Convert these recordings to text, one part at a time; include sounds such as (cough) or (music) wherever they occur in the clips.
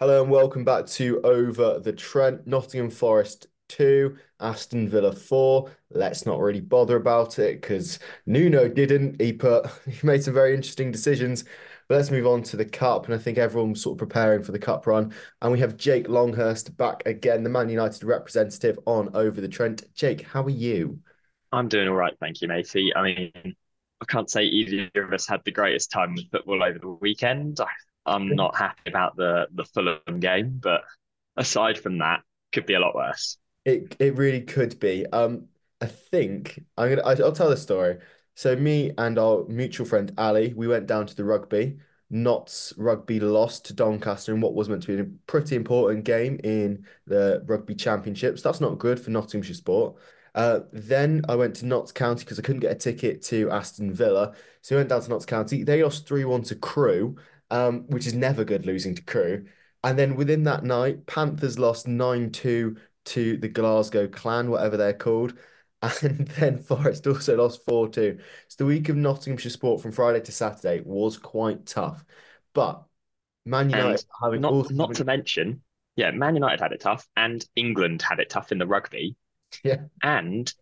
Hello and welcome back to Over the Trent, Nottingham Forest 2, Aston Villa 4. Let's not really bother about it because Nuno didn't. He put (laughs) he made some very interesting decisions. But let's move on to the cup. And I think everyone's sort of preparing for the cup run. And we have Jake Longhurst back again, the Man United representative on Over the Trent. Jake, how are you? I'm doing all right, thank you, matey. I mean, I can't say either of us had the greatest time with football over the weekend. I I'm not happy about the the Fulham game, but aside from that, could be a lot worse. It it really could be. Um, I think I'm gonna. I, I'll tell the story. So me and our mutual friend Ali, we went down to the rugby. Notts Rugby lost to Doncaster in what was meant to be a pretty important game in the Rugby Championships. That's not good for Nottinghamshire sport. Uh, then I went to Notts County because I couldn't get a ticket to Aston Villa. So I went down to Notts County. They lost 3-1 to Crewe um, which is never good losing to Crewe. And then within that night, Panthers lost 9 2 to the Glasgow Clan, whatever they're called. (laughs) And then Forest also lost 4 2. So the week of Nottinghamshire sport from Friday to Saturday was quite tough. But Man United having not, not to mention, yeah, Man United had it tough, and England had it tough in the rugby. (laughs) Yeah. And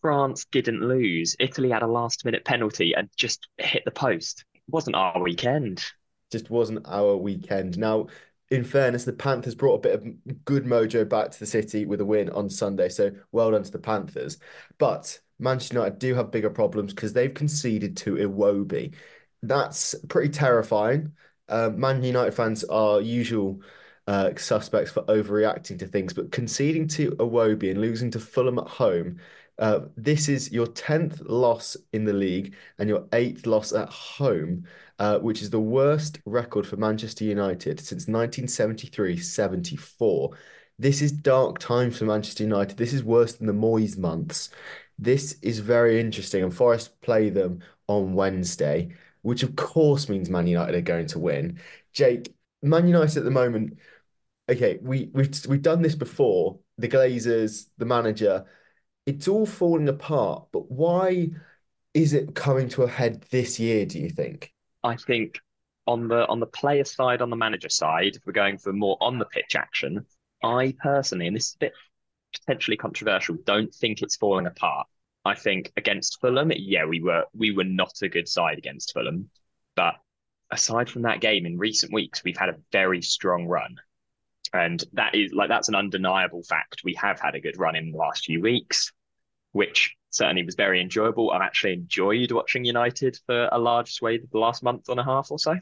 France didn't lose. Italy had a last minute penalty and just hit the post. It wasn't our weekend just wasn't our weekend. Now, in fairness, the Panthers brought a bit of good mojo back to the city with a win on Sunday. So well done to the Panthers. But Manchester United do have bigger problems because they've conceded to Iwobi. That's pretty terrifying. Uh, Man United fans are usual uh, suspects for overreacting to things, but conceding to Iwobi and losing to Fulham at home uh, this is your 10th loss in the league and your eighth loss at home, uh, which is the worst record for Manchester United since 1973 74. This is dark times for Manchester United. This is worse than the Moyes months. This is very interesting, and Forest play them on Wednesday, which of course means Man United are going to win. Jake, Man United at the moment, okay, we, we've, we've done this before. The Glazers, the manager, it's all falling apart. But why is it coming to a head this year? Do you think? I think on the on the player side, on the manager side, if we're going for more on the pitch action, I personally, and this is a bit potentially controversial, don't think it's falling apart. I think against Fulham, yeah, we were we were not a good side against Fulham, but aside from that game in recent weeks, we've had a very strong run. And that is like that's an undeniable fact. We have had a good run in the last few weeks, which certainly was very enjoyable. I've actually enjoyed watching United for a large swathe of the last month and a half or so.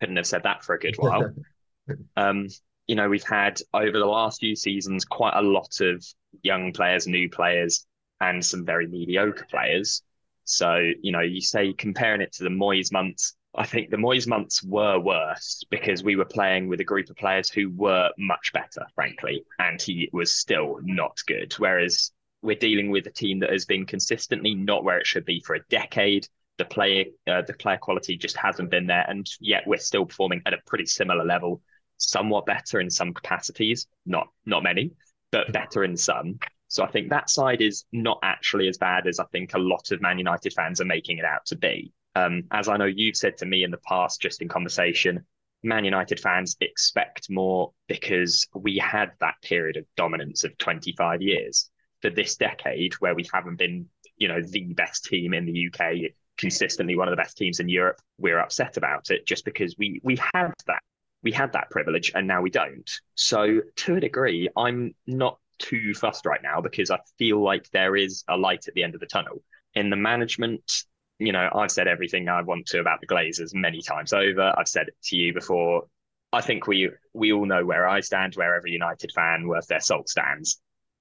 Couldn't have said that for a good while. (laughs) um, you know, we've had over the last few seasons quite a lot of young players, new players, and some very mediocre players. So, you know, you say comparing it to the Moyes months, I think the Moyes months were worse because we were playing with a group of players who were much better, frankly, and he was still not good. Whereas we're dealing with a team that has been consistently not where it should be for a decade. The player, uh, the player quality just hasn't been there, and yet we're still performing at a pretty similar level, somewhat better in some capacities, not not many, but better in some. So I think that side is not actually as bad as I think a lot of Man United fans are making it out to be. Um, as I know you've said to me in the past, just in conversation, Man United fans expect more because we had that period of dominance of 25 years. For this decade, where we haven't been, you know, the best team in the UK, consistently one of the best teams in Europe, we're upset about it just because we we had that we had that privilege and now we don't. So to a degree, I'm not too fussed right now because I feel like there is a light at the end of the tunnel. In the management, you know, I've said everything I want to about the Glazers many times over. I've said it to you before. I think we we all know where I stand, where every United fan worth their salt stands.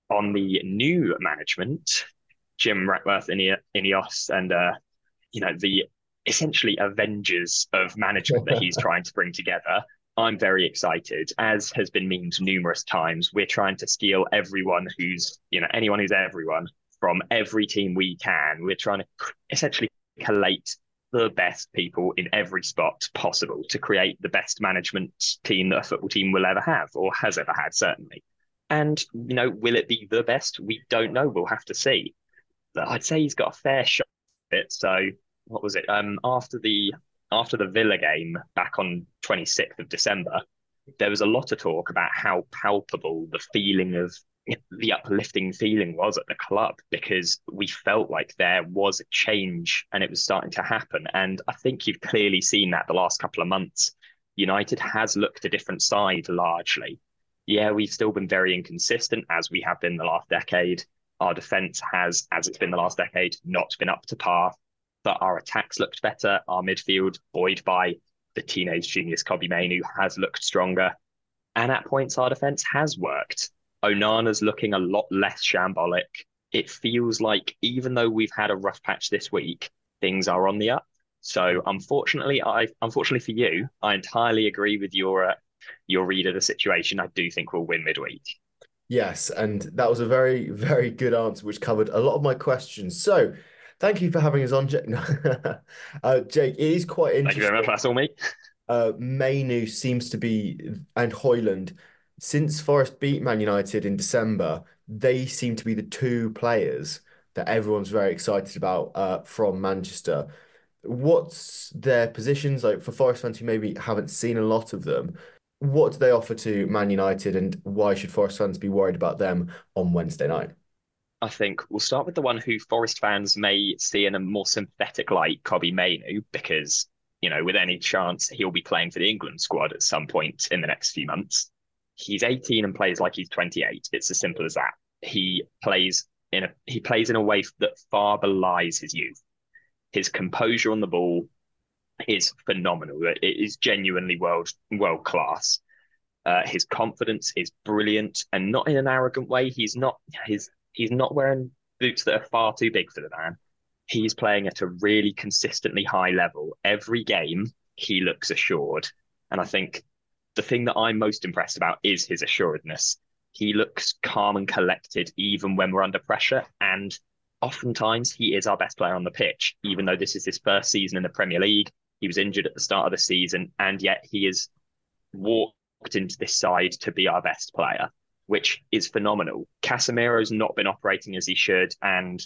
On the new management, Jim Ratcliffe, Ineos, and uh, you know the essentially Avengers of management that he's (laughs) trying to bring together. I'm very excited, as has been memed numerous times. We're trying to steal everyone who's, you know, anyone who's everyone from every team we can. We're trying to essentially collate the best people in every spot possible to create the best management team that a football team will ever have or has ever had, certainly. And, you know, will it be the best? We don't know. We'll have to see. But I'd say he's got a fair shot at it. So what was it? Um after the after the Villa game back on 26th of December, there was a lot of talk about how palpable the feeling of the uplifting feeling was at the club because we felt like there was a change and it was starting to happen. And I think you've clearly seen that the last couple of months. United has looked a different side largely. Yeah, we've still been very inconsistent as we have been the last decade. Our defence has, as it's been the last decade, not been up to par. But our attacks looked better. Our midfield, buoyed by the teenage genius Kobbie Mainoo, has looked stronger. And at points, our defence has worked. Onana's looking a lot less shambolic. It feels like even though we've had a rough patch this week, things are on the up. So unfortunately, I unfortunately for you, I entirely agree with your uh, your read of the situation. I do think we'll win midweek. Yes, and that was a very very good answer, which covered a lot of my questions. So. Thank you for having us on, Jake. (laughs) uh, Jake, it is quite interesting. Thank you very much. That's all me. Uh, Mainoo seems to be, and Højlund since Forest beat Man United in December, they seem to be the two players that everyone's very excited about uh, from Manchester. What's their positions like for Forest fans who maybe haven't seen a lot of them? What do they offer to Man United, and why should Forest fans be worried about them on Wednesday night? I think we'll start with the one who Forest fans may see in a more sympathetic light, Kobbie Mainoo, because you know, with any chance he'll be playing for the England squad at some point in the next few months he's 18 and plays like he's 28. It's as simple as that. He plays in a he plays in a way that far belies his youth. His composure on the ball is phenomenal. It is genuinely world world class. Uh, his confidence is brilliant, and not in an arrogant way. He's not his he's not wearing boots that are far too big for the man. He's playing at a really consistently high level. Every game, he looks assured, and I think the thing that I'm most impressed about is his assuredness. He looks calm and collected even when we're under pressure. And oftentimes he is our best player on the pitch, even though this is his first season in the Premier League. He was injured at the start of the season, and yet he has walked into this side to be our best player, which is phenomenal. Casemiro's not been operating as he should. And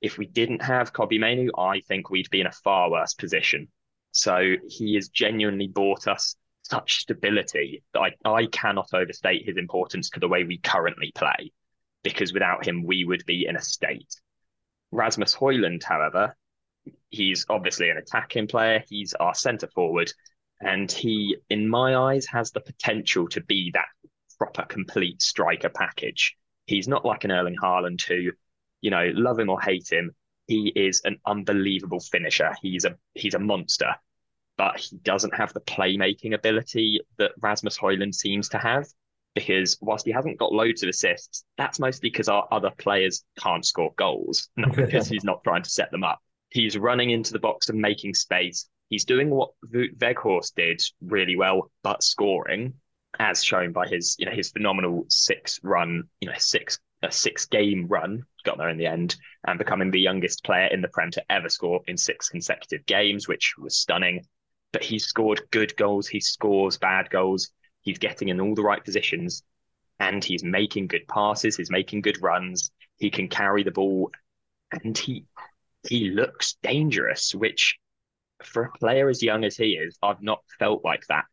if we didn't have Kobbie Mainoo, I think we'd be in a far worse position. So he has genuinely bought us such stability that I, I cannot overstate his importance to the way we currently play, because without him, we would be in a state. Rasmus Højlund, however, he's obviously an attacking player. He's our centre forward, and he, in my eyes, has the potential to be that proper, complete striker package. He's not like an Erling Haaland who, you know, love him or hate him, he is an unbelievable finisher. He's a he's a monster but he doesn't have the playmaking ability that Rasmus Højlund seems to have. Because whilst he hasn't got loads of assists, that's mostly because our other players can't score goals, not because he's not trying to set them up. He's running into the box and making space. He's doing what Weghorst did really well, but scoring, as shown by his, you know, his phenomenal six run, you know, six a six game run, got there in the end, and becoming the youngest player in the Prem to ever score in six consecutive games, which was stunning but he's scored good goals. He scores bad goals. He's getting in all the right positions and he's making good passes. He's making good runs. He can carry the ball and he he looks dangerous, which for a player as young as he is, I've not felt like that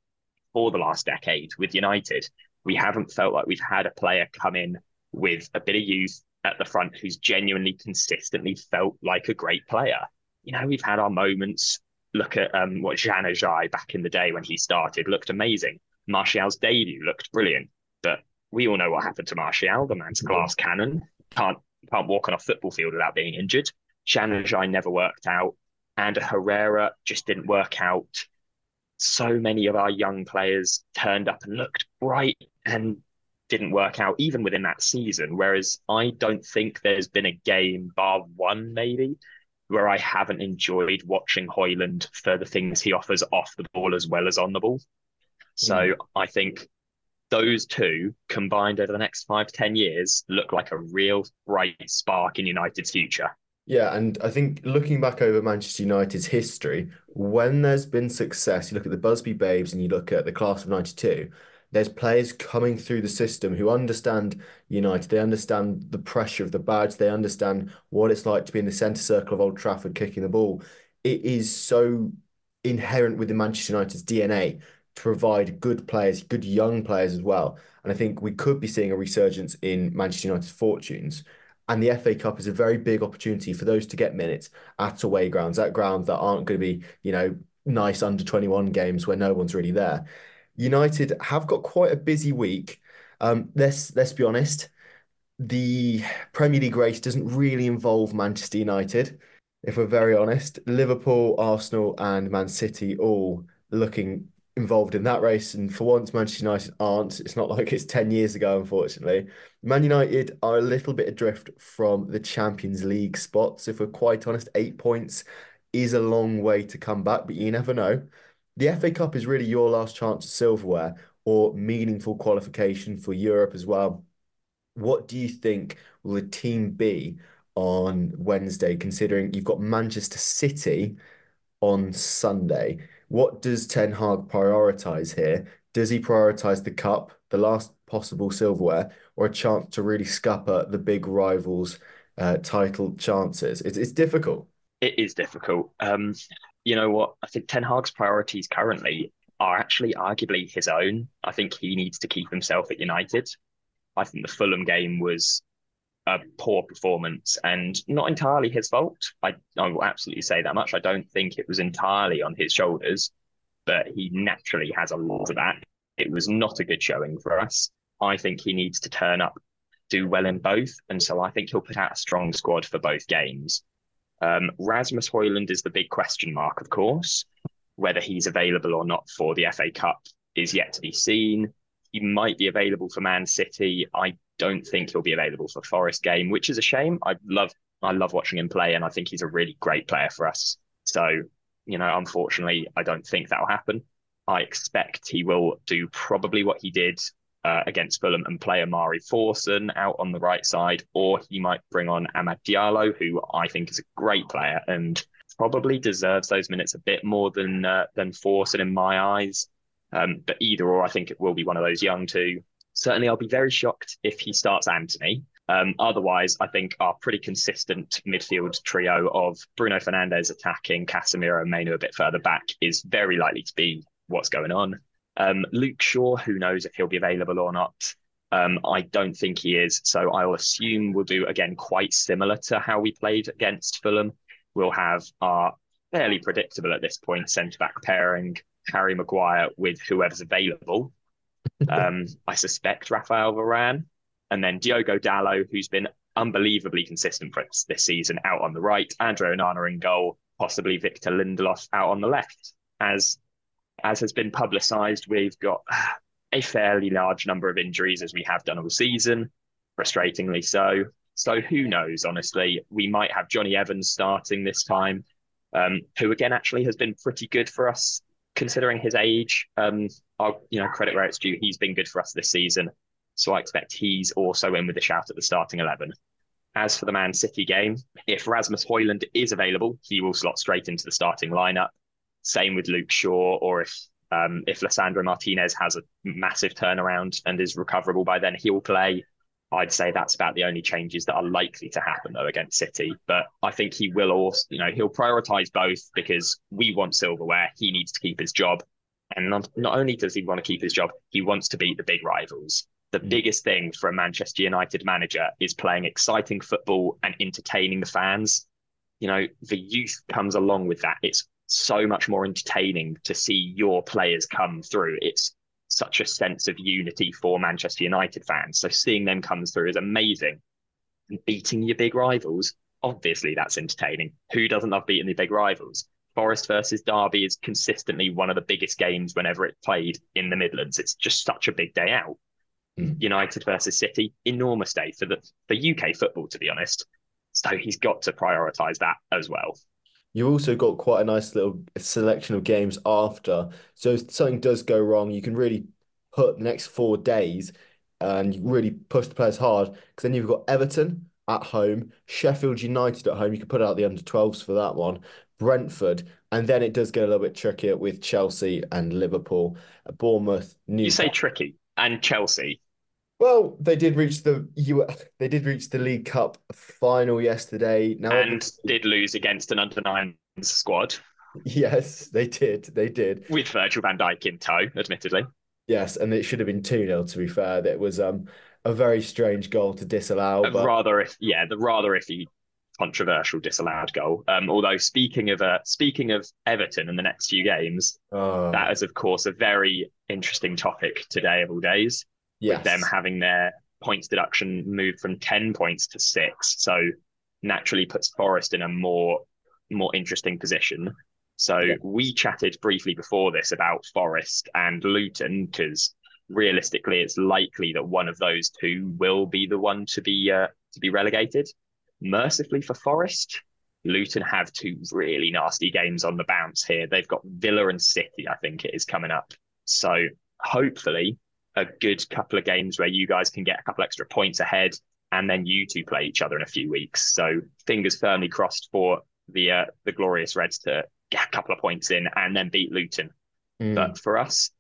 for the last decade with United. We haven't felt like we've had a player come in with a bit of youth at the front who's genuinely consistently felt like a great player. You know, we've had our moments look at um, what Januzaj back in the day when he started looked amazing. Martial's debut looked brilliant, but we all know what happened to Martial. The man's glass cannon. Can't can't walk on a football field without being injured. Januzaj never worked out, and Herrera just didn't work out. So many of our young players turned up and looked bright and didn't work out even within that season. Whereas I don't think there's been a game, bar one maybe, where I haven't enjoyed watching Højlund for the things he offers off the ball as well as on the ball. So mm. I think those two combined over the next five to 10 years look like a real bright spark in United's future. Yeah, and I think looking back over Manchester United's history, when there's been success, you look at the Busby Babes and you look at the class of 92, there's players coming through the system who understand United. They understand the pressure of the badge. They understand what it's like to be in the centre circle of Old Trafford kicking the ball. It is so inherent within Manchester United's DNA to provide good players, good young players as well. And I think we could be seeing a resurgence in Manchester United's fortunes. And the FA Cup is a very big opportunity for those to get minutes at away grounds, at grounds that aren't going to be, you know, nice under 21 games where no one's really there. United have got quite a busy week. Um, let's let's be honest, the Premier League race doesn't really involve Manchester United. If we're very honest, Liverpool, Arsenal, and Man City all looking involved in that race. And for once, Manchester United aren't. It's not like it's 10 years ago, unfortunately. Man United are a little bit adrift from the Champions League spots. If we're quite honest, eight points is a long way to come back, but you never know. The FA Cup is really your last chance at silverware or meaningful qualification for Europe as well. What do you think will the team be on Wednesday, considering you've got Manchester City on Sunday? What does Ten Hag prioritize here? Does he prioritize the cup, the last possible silverware, or a chance to really scupper the big rivals' uh, title chances? It's, it's difficult. It is difficult. Um, you know what? I think Ten Hag's priorities currently are actually arguably his own. I think he needs to keep himself at United. I think the Fulham game was a poor performance and not entirely his fault. I, I will absolutely say that much. I don't think it was entirely on his shoulders, but he naturally has a lot of that. It was not a good showing for us. I think he needs to turn up, do well in both. And so I think he'll put out a strong squad for both games. Um, Rasmus Højlund is the big question mark, of course. Whether he's available or not for the FA Cup is yet to be seen. He might be available for Man City. I don't think he'll be available for Forest game, which is a shame. I love I love watching him play, and I think he's a really great player for us. So, you know, unfortunately, I don't think that'll happen. I expect he will do probably what he did uh, against Fulham and play Omari Forson out on the right side, or he might bring on Amad Diallo, who I think is a great player and probably deserves those minutes a bit more than uh, than Forson in my eyes. Um, but either or, I think it will be one of those young two. Certainly, I'll be very shocked if he starts Antony. Um, otherwise, I think our pretty consistent midfield trio of Bruno Fernandes attacking, Casemiro and Mainoo a bit further back is very likely to be what's going on. Um, Luke Shaw, who knows if he'll be available or not? Um, I don't think he is. So I'll assume we'll do again quite similar to how we played against Fulham. We'll have our fairly predictable at this point centre back pairing, Harry Maguire with whoever's available. (laughs) Um, I suspect Rafael Varane, and then Diogo Dalot, who's been unbelievably consistent for us this season, out on the right. Andre Onana in goal, possibly Victor Lindelof out on the left. As as has been publicised, we've got a fairly large number of injuries as we have done all season, frustratingly so. So who knows? Honestly, we might have Jonny Evans starting this time, um, who again actually has been pretty good for us considering his age. Um, I'll you know credit where it's due. He's been good for us this season, so I expect he's also in with a shout at the starting eleven. As for the Man City game, if Rasmus Højlund is available, he will slot straight into the starting lineup. Same with Luke Shaw, or if um, if Lisandro Martinez has a massive turnaround and is recoverable by then, he'll play. I'd say that's about the only changes that are likely to happen though against City. But I think he will also, you know, he'll prioritize both because we want silverware. He needs to keep his job. And not, not only does he want to keep his job, he wants to beat the big rivals. The mm. biggest thing for a Manchester United manager is playing exciting football and entertaining the fans. You know, the youth comes along with that. It's so much more entertaining to see your players come through. It's such a sense of unity for Manchester United fans. So seeing them come through is amazing. And beating your big rivals, obviously that's entertaining. Who doesn't love beating the big rivals? Forest versus Derby is consistently one of the biggest games whenever it's played in the Midlands. It's just such a big day out. Mm. United versus City, enormous day for the for UK football, to be honest. So he's got to prioritise that as well. You've also got quite a nice little selection of games after. So if something does go wrong, you can really put the next four days and you really push the players hard because then you've got Everton at home, Sheffield United at home. You can put out the under 12s for that one, Brentford, and then it does get a little bit trickier with Chelsea and Liverpool, Bournemouth, Newcastle. You say tricky and Chelsea. Well, they did reach the you they did reach the League Cup final yesterday. Now and did lose against an under nine squad. Yes, they did. They did. With Virgil van Dijk in tow, admittedly. Yes, and it should have been 2 0 to be fair. That was um a very strange goal to disallow. But... Rather if yeah, the rather if you controversial disallowed goal. Um, although speaking of uh, speaking of Everton and the next few games, oh. that is of course a very interesting topic today of all days. Yes. With them having their points deduction moved from ten points to six, so naturally puts Forest in a more more interesting position. So yeah. we chatted briefly before this about Forest and Luton because realistically, it's likely that one of those two will be the one to be uh, to be relegated. Mercifully for Forest, Luton have two really nasty games on the bounce here. They've got Villa and City, I think it is coming up. So hopefully, a good couple of games where you guys can get a couple extra points ahead, and then you two play each other in a few weeks. So fingers firmly crossed for the uh, the glorious Reds to get a couple of points in and then beat Luton. Mm. But for us,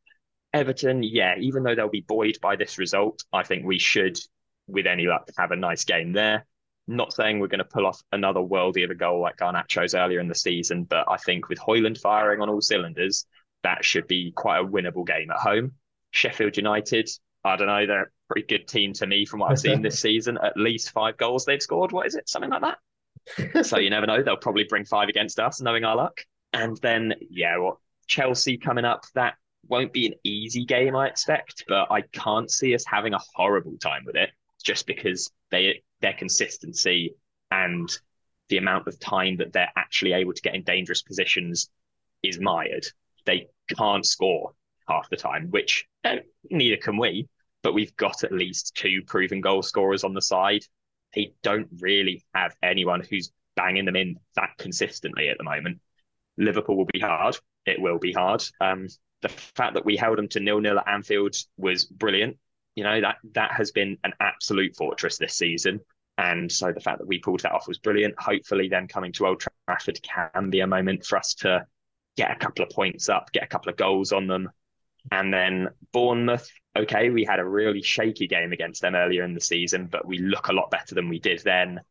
Everton, yeah, even though they'll be buoyed by this result, I think we should, with any luck, have a nice game there. Not saying we're going to pull off another worldie of a goal like Garnacho's earlier in the season, but I think with Højlund firing on all cylinders, that should be quite a winnable game at home. Sheffield United, I don't know, they're a pretty good team to me from what I've seen this (laughs) season. At least five goals they've scored. What is it? Something like that. so you never know. They'll probably bring five against us, knowing our luck. And then, yeah, what Chelsea coming up, that won't be an easy game, I expect, but I can't see us having a horrible time with it just because they their consistency and the amount of time that they're actually able to get in dangerous positions is mired. They can't score half the time, which neither can we, but we've got at least two proven goal scorers on the side. They don't really have anyone who's banging them in that consistently at the moment. Liverpool will be hard. It will be hard. Um, the fact that we held them to nil nil at Anfield was brilliant. You know that that has been an absolute fortress this season, and so the fact that we pulled that off was brilliant. Hopefully, then coming to Old Trafford can be a moment for us to get a couple of points up, get a couple of goals on them, and then Bournemouth. Okay, we had a really shaky game against them earlier in the season, but we look a lot better than we did then.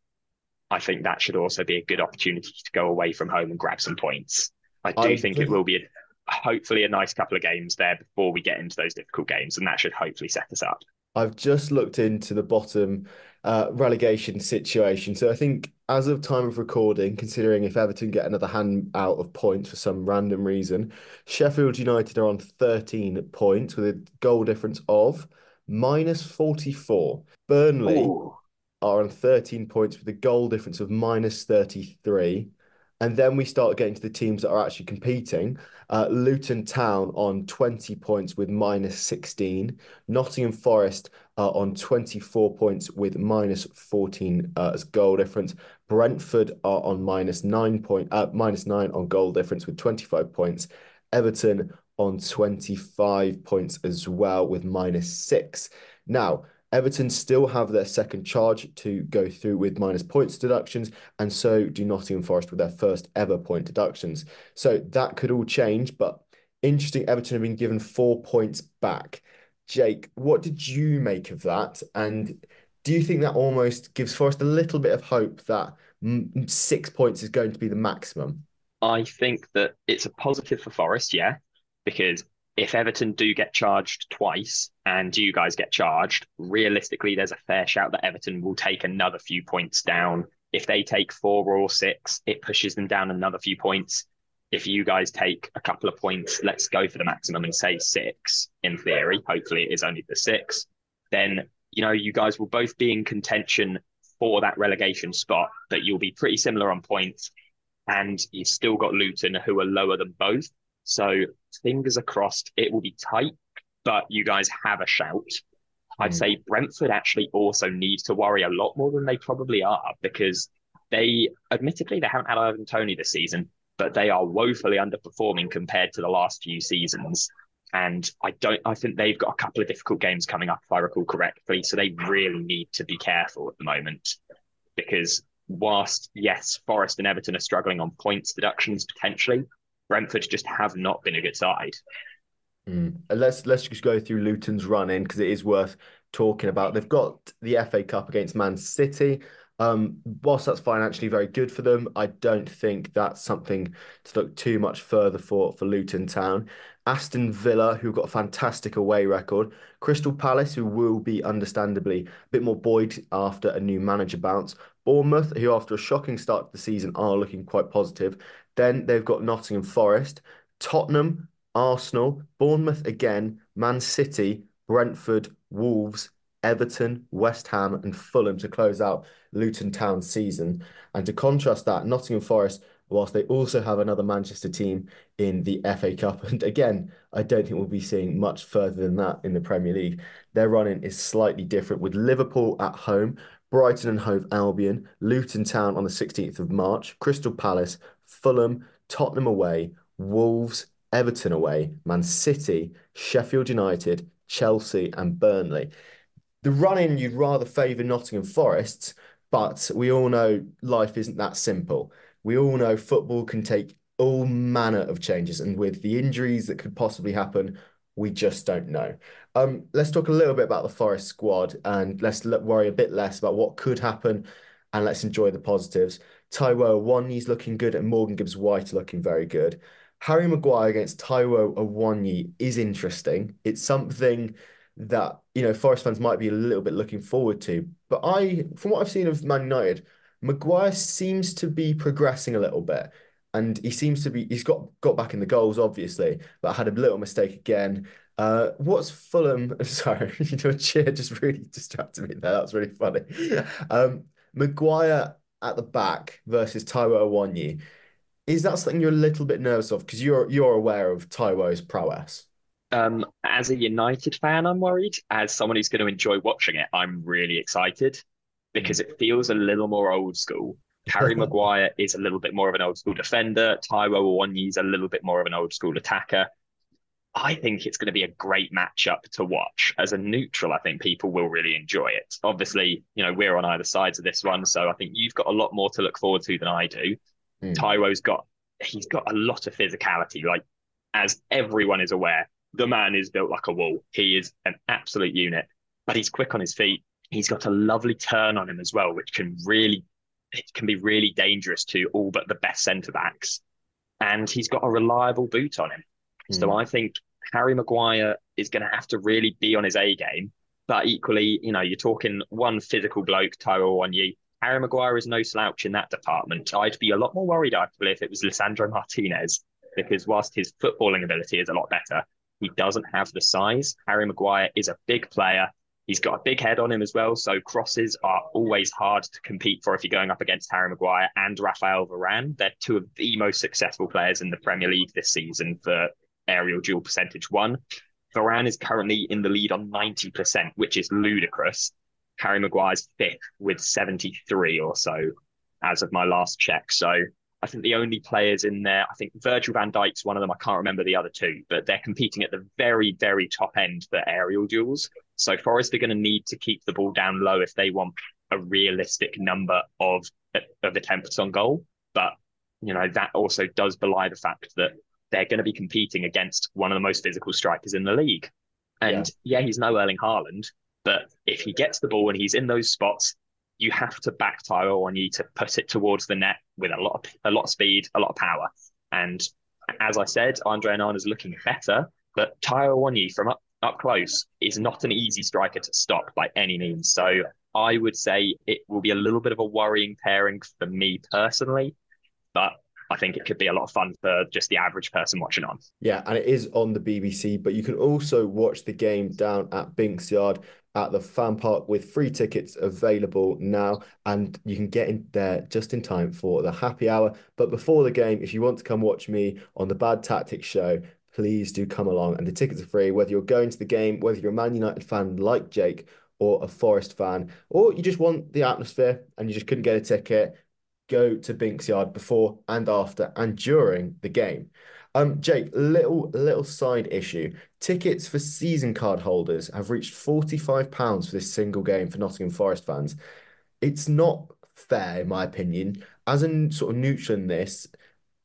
I think that should also be a good opportunity to go away from home and grab some points. I do I think it will be a, hopefully a nice couple of games there before we get into those difficult games, and that should hopefully set us up. I've just looked into the bottom uh, relegation situation. So I think as of time of recording, considering if Everton get another hand out of points for some random reason, Sheffield United are on 13 points with a goal difference of minus 44. Burnley Ooh. are on 13 points with a goal difference of minus 33. And then we start getting to the teams that are actually competing. Uh, Luton Town on 20 points with minus 16. Nottingham Forest uh, on 24 points with minus 14 uh, as goal difference. Brentford are on minus nine point uh, minus nine on goal difference with 25 points. Everton on 25 points as well with minus six. Now, Everton still have their second charge to go through with minus points deductions, and so do Nottingham Forest with their first ever point deductions. So that could all change, but interesting. Everton have been given four points back. Jake, what did you make of that? And do you think that almost gives Forest a little bit of hope that six points is going to be the maximum? I think that it's a positive for Forest, yeah, because if Everton do get charged twice and you guys get charged, realistically, there's a fair shout that Everton will take another few points down. If they take four or six, it pushes them down another few points. If you guys take a couple of points, let's go for the maximum and say six in theory. Hopefully, it is only the six. Then, you know, you guys will both be in contention for that relegation spot, but you'll be pretty similar on points. And you've still got Luton, who are lower than both. So fingers are crossed. It will be tight, but you guys have a shout. I'd hmm. say Brentford actually also needs to worry a lot more than they probably are because they, admittedly, they haven't had Ivan Toney this season, but they are woefully underperforming compared to the last few seasons. And I don't, I think they've got a couple of difficult games coming up, if I recall correctly. So they really need to be careful at the moment because whilst, yes, Forest and Everton are struggling on points deductions potentially, Brentford just have not been a good side. Mm. Let's let's just go through Luton's run in because it is worth talking about. They've got the FA Cup against Man City. Um, whilst that's financially very good for them, I don't think that's something to look too much further for for Luton Town. Aston Villa, who've got a fantastic away record. Crystal Palace, who will be understandably a bit more buoyed after a new manager bounce. Bournemouth, who after a shocking start to the season are looking quite positive. Then they've got Nottingham Forest, Tottenham, Arsenal, Bournemouth again, Man City, Brentford, Wolves, Everton, West Ham, and Fulham to close out Luton Town season. And to contrast that, Nottingham Forest, whilst they also have another Manchester team in the FA Cup, (laughs) and again, I don't think we'll be seeing much further than that in the Premier League. Their running is slightly different with Liverpool at home, Brighton and Hove Albion, Luton Town on the 16th of March, Crystal Palace, Fulham, Tottenham away, Wolves, Everton away, Man City, Sheffield United, Chelsea, and Burnley. The running you'd rather favour Nottingham Forests, but we all know life isn't that simple. We all know football can take all manner of changes, and with the injuries that could possibly happen, we just don't know. Um, let's talk a little bit about the Forest squad and let's worry a bit less about what could happen and let's enjoy the positives. Taiwo Awoniyi's looking good and Morgan Gibbs White looking very good. Harry Maguire against Taiwo Awoniyi is interesting. It's something that, you know, Forest fans might be a little bit looking forward to. But I, from what I've seen of Man United, Maguire seems to be progressing a little bit. And he seems to be, he's got got back in the goals, obviously, but had a little mistake again. Uh, what's Fulham? (laughs) Sorry, (laughs) you know, a cheer just really distracted me there. That's really funny. Um, Maguire at the back versus Taiwo Awoniyi. Is that something you're a little bit nervous of? Because you're you're aware of Taiwo's prowess. Um, as a United fan, I'm worried. As someone who's going to enjoy watching it, I'm really excited because it feels a little more old school. Harry (laughs) Maguire is a little bit more of an old school defender. Taiwo Awoniyi is a little bit more of an old school attacker. I think it's going to be a great matchup to watch. As a neutral, I think people will really enjoy it. Obviously, you know, we're on either sides of this one, so I think you've got a lot more to look forward to than I do. Mm. Taiwo's got he's got a lot of physicality. Like as everyone is aware, the man is built like a wall. He is an absolute unit, but he's quick on his feet. He's got a lovely turn on him as well, which can really it can be really dangerous to all but the best centre backs. And he's got a reliable boot on him. Mm. So I think Harry Maguire is going to have to really be on his A game. But equally, you know, you're talking one physical bloke, Taiwo you. Harry Maguire is no slouch in that department. I'd be a lot more worried, actually, if it was Lisandro Martinez, because whilst his footballing ability is a lot better, he doesn't have the size. Harry Maguire is a big player. He's got a big head on him as well. So crosses are always hard to compete for if you're going up against Harry Maguire and Rafael Varane. They're two of the most successful players in the Premier League this season for aerial duel percentage one. Varane is currently in the lead on 90%, which is ludicrous. Harry Maguire's fifth with 73 or so as of my last check. So I think the only players in there, I think Virgil van Dijk's one of them. I can't remember the other two, but they're competing at the very, very top end for aerial duels. So Forest are going to need to keep the ball down low if they want a realistic number of of attempts on goal. But you know that also does belie the fact that they're going to be competing against one of the most physical strikers in the league. And yeah, yeah he's no Erling Haaland, but if he gets the ball and he's in those spots, you have to back Taiwo Awoniyi to put it towards the net with a lot of a lot of speed, a lot of power. And as I said, Andre is looking better, but Taiwo Awoniyi from up, up close is not an easy striker to stop by any means. So I would say it will be a little bit of a worrying pairing for me personally, but I think it could be a lot of fun for just the average person watching on. Yeah, and it is on the BBC, but you can also watch the game down at Binks Yard at the fan park with free tickets available now and you can get in there just in time for the happy hour but before the game if you want to come watch me on the bad tactics show please do come along and the tickets are free whether you're going to the game whether you're a man united fan like jake or a forest fan or you just want the atmosphere and you just couldn't get a ticket go to Binks Yard before and after and during the game. Um, Jake, little little side issue. Tickets for season card holders have reached £45 for this single game for Nottingham Forest fans. It's not fair, in my opinion. As a sort of neutral in this,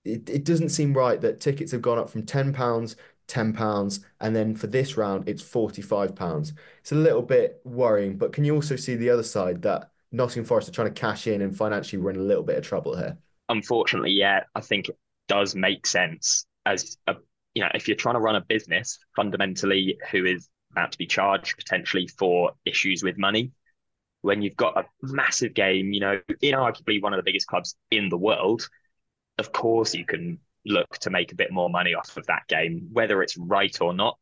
it, it doesn't seem right that tickets have gone up from £10, £10, and then for this round, it's £45. It's a little bit worrying, but can you also see the other side that Nottingham Forest are trying to cash in and financially we're in a little bit of trouble here. Unfortunately, yeah, I think it does make sense as a you know if you're trying to run a business fundamentally who is about to be charged potentially for issues with money when you've got a massive game, you know, inarguably one of the biggest clubs in the world, of course you can look to make a bit more money off of that game, whether it's right or not.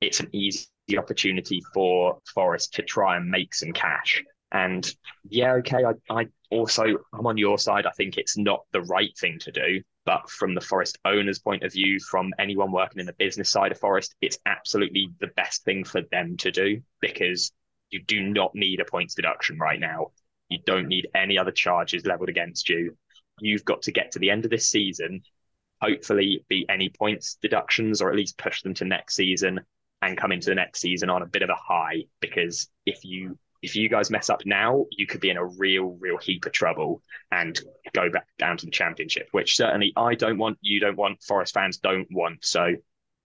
It's an easy opportunity for Forest to try and make some cash. And yeah, okay, I, I also I'm on your side. I think it's not the right thing to do, but from the Forest owner's point of view, from anyone working in the business side of Forest, it's absolutely the best thing for them to do because you do not need a points deduction right now. You don't need any other charges leveled against you. You've got to get to the end of this season, hopefully beat any points deductions or at least push them to next season and come into the next season on a bit of a high. Because if you if you guys mess up now, you could be in a real, real heap of trouble and go back down to the championship, which certainly I don't want, you don't want, Forest fans don't want. So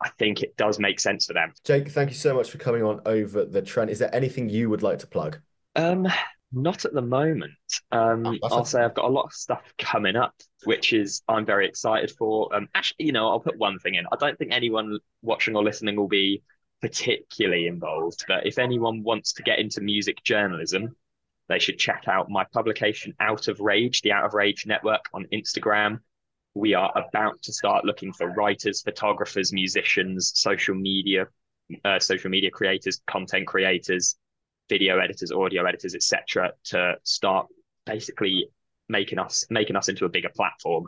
I think it does make sense for them. Jake, thank you so much for coming on over the Trent. Is there anything you would like to plug? Um, not at the moment. Um, oh, I'll a... say I've got a lot of stuff coming up, which is I'm very excited for. Um, actually, you know, I'll put one thing in. I don't think anyone watching or listening will be particularly involved, but if anyone wants to get into music journalism, they should check out my publication Out of Rage, the Out of Rage Network on Instagram we are about to start looking for writers, photographers, musicians, social media, uh, social media creators, content creators, video editors, audio editors, etc., to start basically making us making us into a bigger platform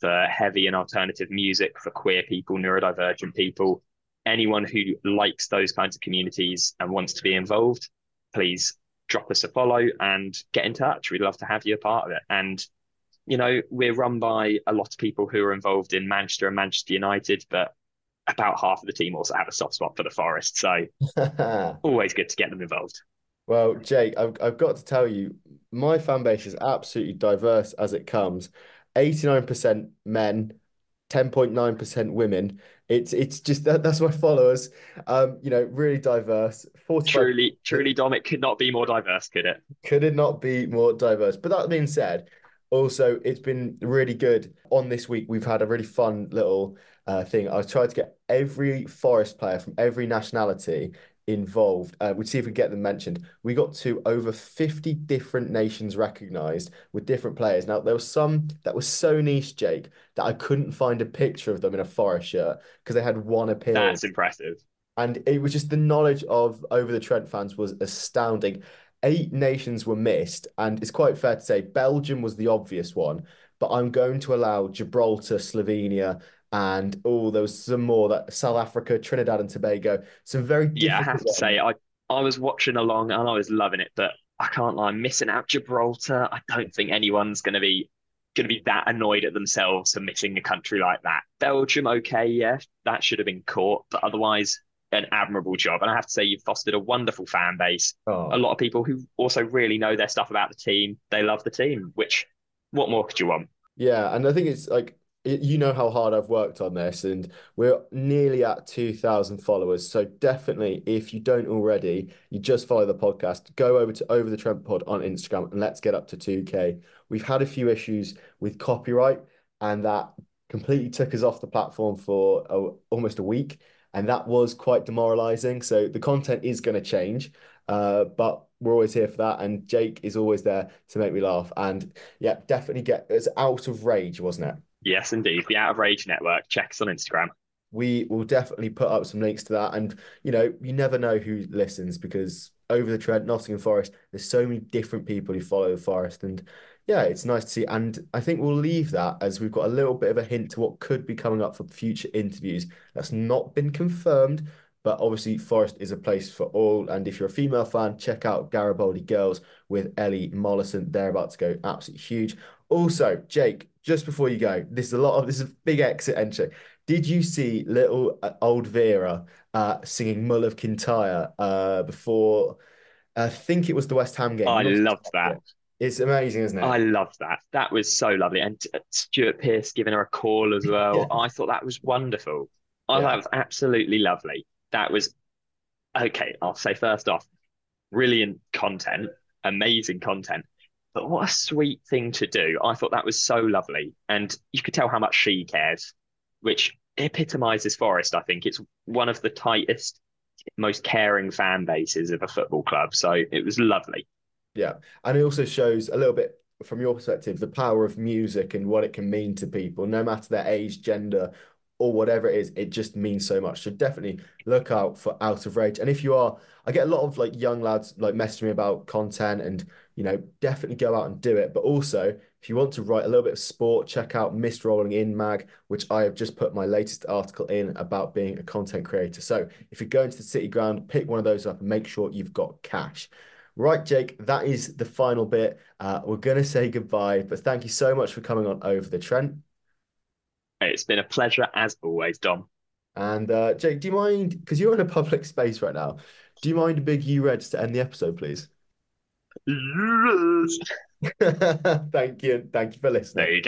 for heavy and alternative music for queer people, neurodivergent people, anyone who likes those kinds of communities and wants to be involved. Please drop us a follow and get in touch. We'd love to have you a part of it. And you know, we're run by a lot of people who are involved in Manchester and Manchester United, but about half of the team also have a soft spot for the Forest. So (laughs) always good to get them involved. Well, Jake, I've, I've got to tell you, my fan base is absolutely diverse as it comes. 89% men, 10.9% women. It's it's just that that's my followers. Um, you know, really diverse. 45... Truly, truly, Dom, it could not be more diverse, could it? Could it not be more diverse? But that being said, also, it's been really good. On this week, we've had a really fun little uh, thing. I tried to get every Forest player from every nationality involved. Uh, we'd see if we get them mentioned. We got to over 50 different nations recognized with different players. Now, there were some that were so niche, Jake, that I couldn't find a picture of them in a Forest shirt because they had one appearance. That's impressive. And it was just the knowledge of Over the Trent fans was astounding eight nations were missed, and it's quite fair to say Belgium was the obvious one, but I'm going to allow Gibraltar, Slovenia, and oh, there was some more that South Africa, Trinidad and Tobago. Some very yeah. I have to say, I I was watching along and I was loving it, but I can't lie, I'm missing out Gibraltar. I don't think anyone's going to be going to be that annoyed at themselves for missing a country like that. Belgium, okay, yeah, that should have been caught, but otherwise, an admirable job. And I have to say, you've fostered a wonderful fan base. Oh. A lot of people who also really know their stuff about the team. They love the team, which what more could you want? Yeah. And I think it's like, you know how hard I've worked on this, and we're nearly at 2,000 followers. So, definitely, if you don't already, you just follow the podcast, go over to Over the Trent Pod on Instagram, and let's get up to 2K. We've had a few issues with copyright, and that completely took us off the platform for a, almost a week and that was quite demoralizing. So the content is going to change, uh, but we're always here for that. And Jake is always there to make me laugh. And yeah, definitely get us out of rage, wasn't it? Yes, indeed. The Out of Rage Network. Check us on Instagram. We will definitely put up some links to that. And you know, you never know who listens because over the Trent, Nottingham Forest, there's so many different people who follow the Forest, and yeah, it's nice to see. And I think we'll leave that as we've got a little bit of a hint to what could be coming up for future interviews. That's not been confirmed, but obviously Forest is a place for all. And if you're a female fan, check out Garibaldi Girls with Ellie Mollison. They're about to go absolutely huge. Also, Jake, just before you go, this is a lot of this is a big exit entry. Did you see little uh, old Vera uh, singing Mull of Kintyre uh, before? I think it was the West Ham game. I loved that. It's amazing, isn't it? I loved that. That was so lovely. And Stuart Pearce giving her a call as well. yeah. I thought that was wonderful. I yeah. thought that was absolutely lovely. That was okay. I'll say first off, brilliant content. amazing content. But what a sweet thing to do. I thought that was so lovely. And you could tell how much she cares, which epitomizes Forest, I think. It's one of the tightest, most caring fan bases of a football club. So it was lovely. Yeah. And it also shows a little bit from your perspective the power of music and what it can mean to people, no matter their age, gender, or whatever it is, it just means so much. So definitely look out for Out of Rage. And if you are, I get a lot of like young lads like messaging me about content and you know, definitely go out and do it. But also, if you want to write a little bit of sport, check out Mist Rolling In Mag, which I have just put my latest article in about being a content creator. So if you're going to the City Ground, pick one of those up and make sure you've got cash. Right, Jake, that is the final bit. Uh, we're going to say goodbye, but thank you so much for coming on over the Trent. It's been a pleasure as always, Dom. And uh, Jake, do you mind, because you're in a public space right now, do you mind a big U Reds to end the episode, please? Yes. (laughs) thank you. Thank you for listening.